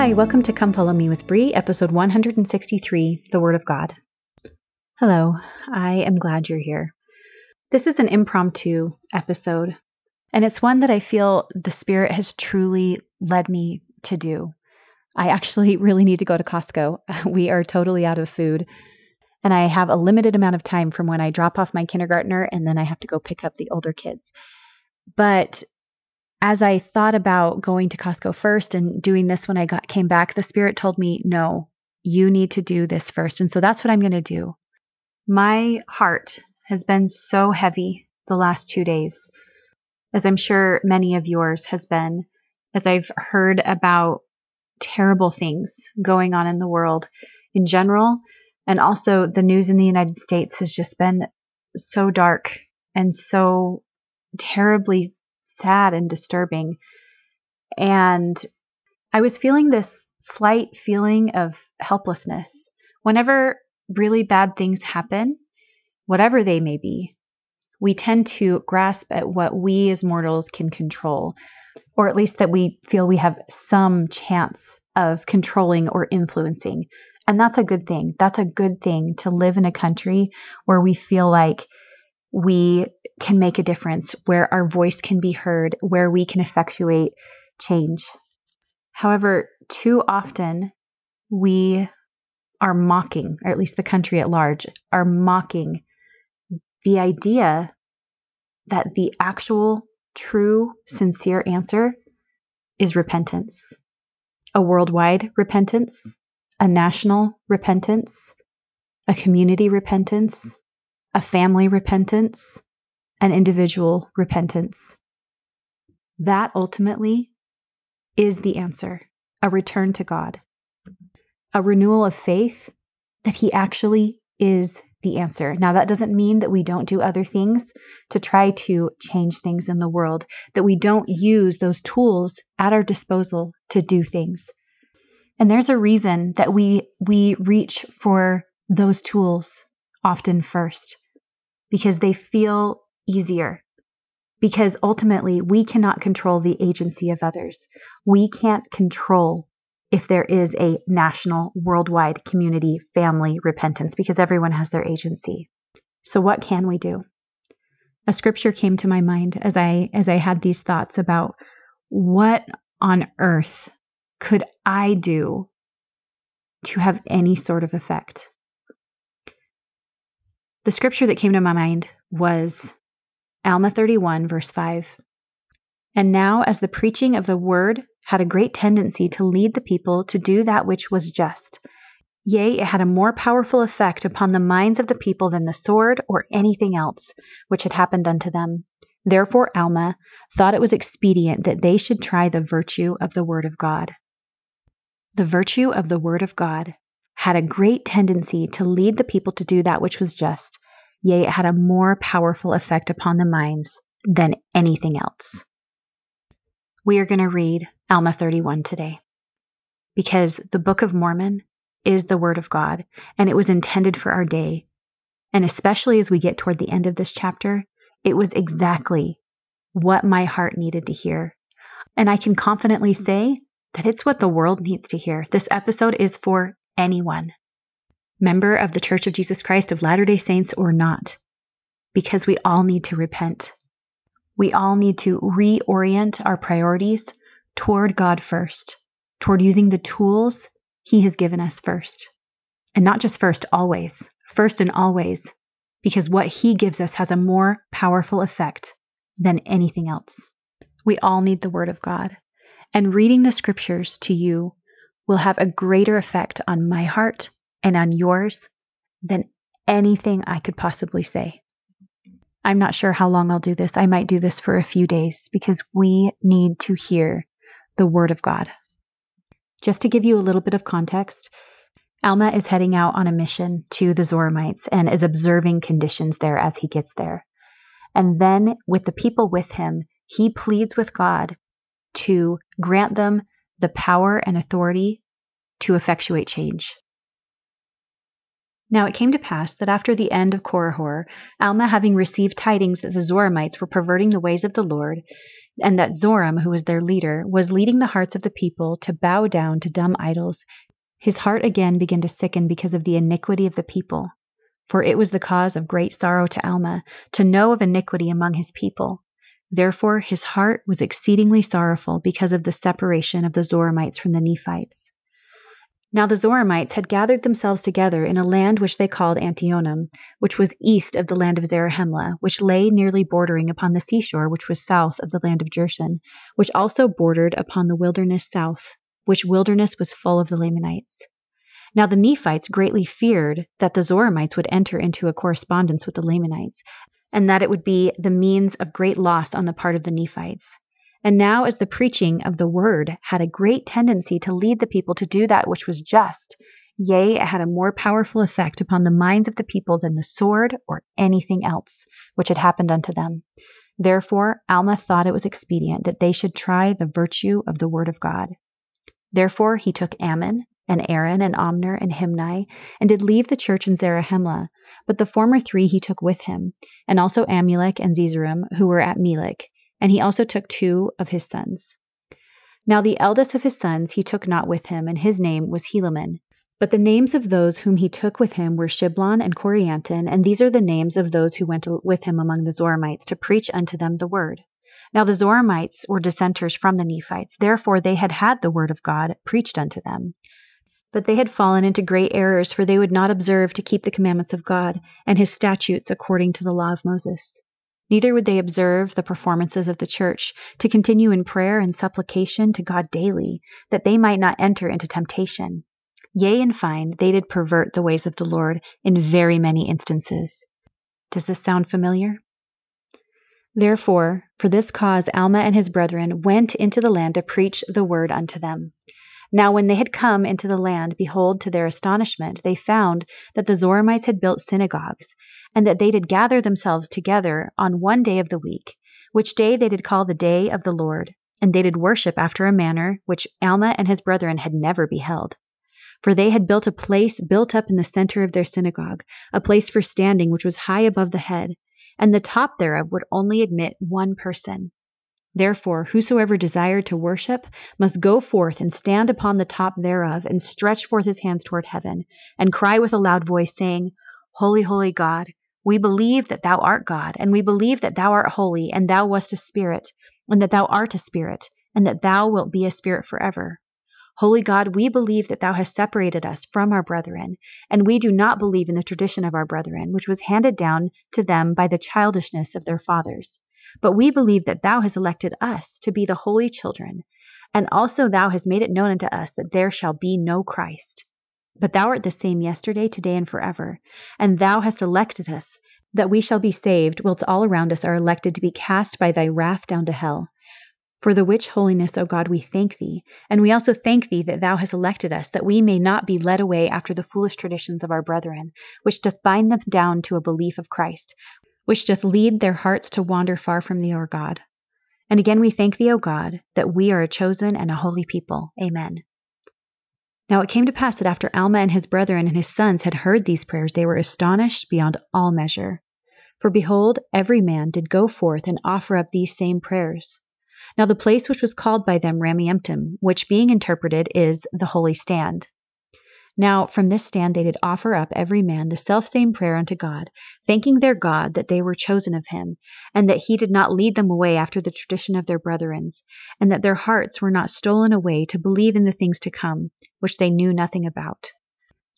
Hi, welcome to Come Follow Me with Bree, episode 163, The Word of God. Hello, I am glad you're here. This is an impromptu episode, and it's one that I feel the Spirit has truly led me to do. I actually really need to go to Costco. We are totally out of food, and I have a limited amount of time from when I drop off my kindergartner and then I have to go pick up the older kids. But as I thought about going to Costco first and doing this when I got came back, the spirit told me, "No, you need to do this first. And so that's what I'm going to do. My heart has been so heavy the last 2 days, as I'm sure many of yours has been, as I've heard about terrible things going on in the world in general, and also the news in the United States has just been so dark and so terribly sad and disturbing. And I was feeling this slight feeling of helplessness. Whenever really bad things happen, whatever they may be, we tend to grasp at what we as mortals can control, or at least that we feel we have some chance of controlling or influencing. And that's a good thing. That's a good thing to live in a country where we feel like we can make a difference, where our voice can be heard, where we can effectuate change. However, too often we are mocking, or at least the country at large, are mocking the idea that the actual, true, sincere answer is repentance a worldwide repentance, a national repentance, a community repentance, a family repentance, an individual repentance. That ultimately is the answer a return to God, a renewal of faith that He actually is the answer. Now, that doesn't mean that we don't do other things to try to change things in the world, that we don't use those tools at our disposal to do things. And there's a reason that we we reach for those tools often first because they feel easier. Because ultimately, we cannot control the agency of others. We can't control if there is a national, worldwide community family repentance because everyone has their agency. So, what can we do? A scripture came to my mind as I as I had these thoughts about what on earth could I do to have any sort of effect? The scripture that came to my mind was Alma 31, verse 5. And now, as the preaching of the word had a great tendency to lead the people to do that which was just, yea, it had a more powerful effect upon the minds of the people than the sword or anything else which had happened unto them. Therefore, Alma thought it was expedient that they should try the virtue of the word of God. The virtue of the word of God had a great tendency to lead the people to do that which was just, yea, it had a more powerful effect upon the minds than anything else. We are going to read Alma 31 today because the Book of Mormon is the Word of God and it was intended for our day. And especially as we get toward the end of this chapter, it was exactly what my heart needed to hear. And I can confidently say that it's what the world needs to hear. This episode is for anyone, member of the Church of Jesus Christ of Latter day Saints or not, because we all need to repent. We all need to reorient our priorities toward God first, toward using the tools He has given us first. And not just first, always, first and always, because what He gives us has a more powerful effect than anything else. We all need the Word of God. And reading the scriptures to you will have a greater effect on my heart and on yours than anything I could possibly say. I'm not sure how long I'll do this. I might do this for a few days because we need to hear the Word of God. Just to give you a little bit of context, Alma is heading out on a mission to the Zoramites and is observing conditions there as he gets there. And then, with the people with him, he pleads with God to grant them the power and authority to effectuate change. Now it came to pass that after the end of Korihor, Alma having received tidings that the Zoramites were perverting the ways of the Lord, and that Zoram, who was their leader, was leading the hearts of the people to bow down to dumb idols, his heart again began to sicken because of the iniquity of the people. For it was the cause of great sorrow to Alma to know of iniquity among his people. Therefore his heart was exceedingly sorrowful because of the separation of the Zoramites from the Nephites. Now the Zoramites had gathered themselves together in a land which they called Antionum, which was east of the land of Zarahemla, which lay nearly bordering upon the seashore which was south of the land of Jershon, which also bordered upon the wilderness south, which wilderness was full of the Lamanites. Now the Nephites greatly feared that the Zoramites would enter into a correspondence with the Lamanites, and that it would be the means of great loss on the part of the Nephites. And now, as the preaching of the word had a great tendency to lead the people to do that which was just, yea, it had a more powerful effect upon the minds of the people than the sword or anything else which had happened unto them. Therefore, Alma thought it was expedient that they should try the virtue of the word of God. Therefore, he took Ammon, and Aaron, and Omner, and Himni, and did leave the church in Zarahemla. But the former three he took with him, and also Amulek and Zeezrom, who were at Melek, and he also took two of his sons. Now the eldest of his sons he took not with him, and his name was Helaman. But the names of those whom he took with him were Shiblon and Corianton, and these are the names of those who went with him among the Zoramites to preach unto them the word. Now the Zoramites were dissenters from the Nephites, therefore they had had the word of God preached unto them. But they had fallen into great errors, for they would not observe to keep the commandments of God and his statutes according to the law of Moses. Neither would they observe the performances of the church, to continue in prayer and supplication to God daily, that they might not enter into temptation. Yea, in fine, they did pervert the ways of the Lord in very many instances. Does this sound familiar? Therefore, for this cause Alma and his brethren went into the land to preach the word unto them. Now, when they had come into the land, behold, to their astonishment, they found that the Zoramites had built synagogues, and that they did gather themselves together on one day of the week, which day they did call the day of the Lord, and they did worship after a manner which Alma and his brethren had never beheld. For they had built a place built up in the center of their synagogue, a place for standing which was high above the head, and the top thereof would only admit one person. Therefore, whosoever desired to worship must go forth and stand upon the top thereof, and stretch forth his hands toward heaven, and cry with a loud voice, saying, Holy, holy God, we believe that thou art God, and we believe that thou art holy, and thou wast a spirit, and that thou art a spirit, and that thou wilt be a spirit forever. Holy God, we believe that thou hast separated us from our brethren, and we do not believe in the tradition of our brethren, which was handed down to them by the childishness of their fathers. But we believe that thou hast elected us to be the holy children, and also thou hast made it known unto us that there shall be no Christ. But thou art the same yesterday, today, and forever, and thou hast elected us that we shall be saved, whilst all around us are elected to be cast by thy wrath down to hell. For the which holiness, O God, we thank thee, and we also thank thee that thou hast elected us, that we may not be led away after the foolish traditions of our brethren, which doth bind them down to a belief of Christ, which doth lead their hearts to wander far from thee, our God. And again we thank thee, O God, that we are a chosen and a holy people. Amen. Now it came to pass that after Alma and his brethren and his sons had heard these prayers, they were astonished beyond all measure. For behold, every man did go forth and offer up these same prayers. Now the place which was called by them Rameumptom, which being interpreted is the holy stand. Now from this stand they did offer up every man the selfsame prayer unto God, thanking their God that they were chosen of him, and that he did not lead them away after the tradition of their brethrens, and that their hearts were not stolen away to believe in the things to come, which they knew nothing about.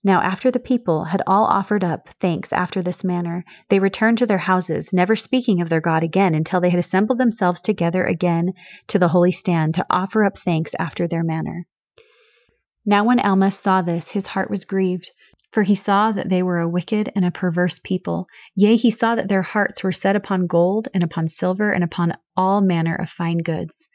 Now after the people had all offered up thanks after this manner, they returned to their houses, never speaking of their God again until they had assembled themselves together again to the holy stand to offer up thanks after their manner. Now when Alma saw this, his heart was grieved, for he saw that they were a wicked and a perverse people. Yea, he saw that their hearts were set upon gold and upon silver and upon all manner of fine goods.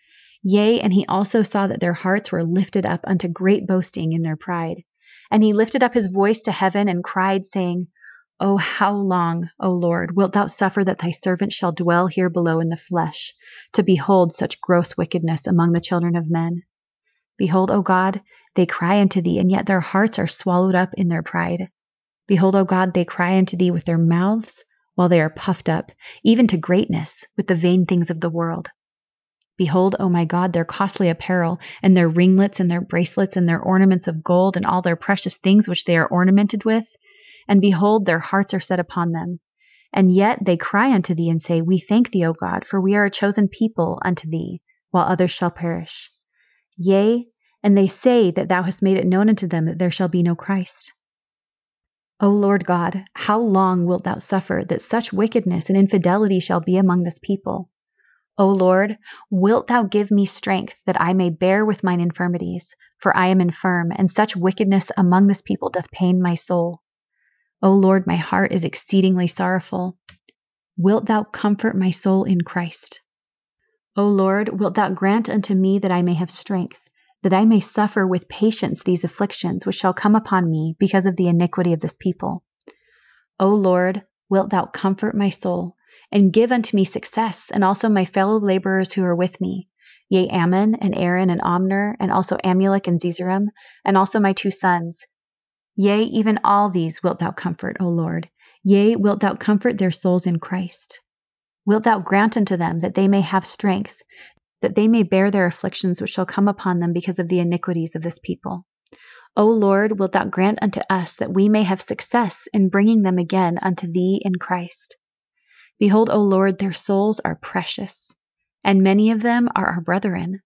Yea, and he also saw that their hearts were lifted up unto great boasting in their pride. And he lifted up his voice to heaven and cried, saying, O how long, O Lord, wilt thou suffer that thy servant shall dwell here below in the flesh, to behold such gross wickedness among the children of men? Behold, O God, they cry unto thee, and yet their hearts are swallowed up in their pride. Behold, O God, they cry unto thee with their mouths, while they are puffed up, even to greatness, with the vain things of the world. Behold, O my God, their costly apparel, and their ringlets, and their bracelets, and their ornaments of gold, and all their precious things which they are ornamented with. And behold, their hearts are set upon them. And yet they cry unto thee, and say, We thank thee, O God, for we are a chosen people unto thee, while others shall perish. Yea, and they say that thou hast made it known unto them that there shall be no Christ. O Lord God, how long wilt thou suffer that such wickedness and infidelity shall be among this people? O Lord, wilt thou give me strength that I may bear with mine infirmities? For I am infirm, and such wickedness among this people doth pain my soul. O Lord, my heart is exceedingly sorrowful. Wilt thou comfort my soul in Christ? O Lord, wilt thou grant unto me that I may have strength, that I may suffer with patience these afflictions which shall come upon me because of the iniquity of this people? O Lord, wilt thou comfort my soul? and give unto me success, and also my fellow laborers who are with me, yea, Ammon and Aaron and Omner, and also Amulek and Zeezrom, and also my two sons. Yea, even all these wilt thou comfort, O Lord. Yea, wilt thou comfort their souls in Christ. Wilt thou grant unto them that they may have strength, that they may bear their afflictions which shall come upon them because of the iniquities of this people. O Lord, wilt thou grant unto us that we may have success in bringing them again unto thee in Christ. Behold, O Lord, their souls are precious, and many of them are our brethren.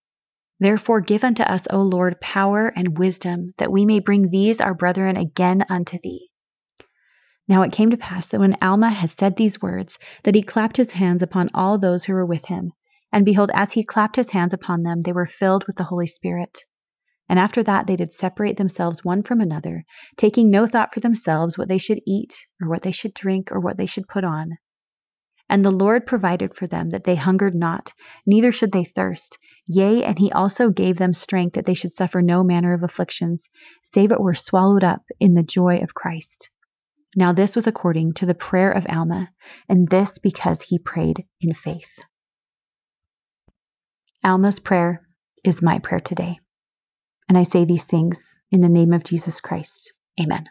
Therefore give unto us, O Lord, power and wisdom, that we may bring these our brethren again unto thee. Now it came to pass that when Alma had said these words, that he clapped his hands upon all those who were with him. And behold, as he clapped his hands upon them, they were filled with the Holy Spirit. And after that they did separate themselves one from another, taking no thought for themselves what they should eat, or what they should drink, or what they should put on. And the Lord provided for them that they hungered not, neither should they thirst. Yea, and he also gave them strength that they should suffer no manner of afflictions, save it were swallowed up in the joy of Christ. Now this was according to the prayer of Alma, and this because he prayed in faith. Alma's prayer is my prayer today. And I say these things in the name of Jesus Christ. Amen.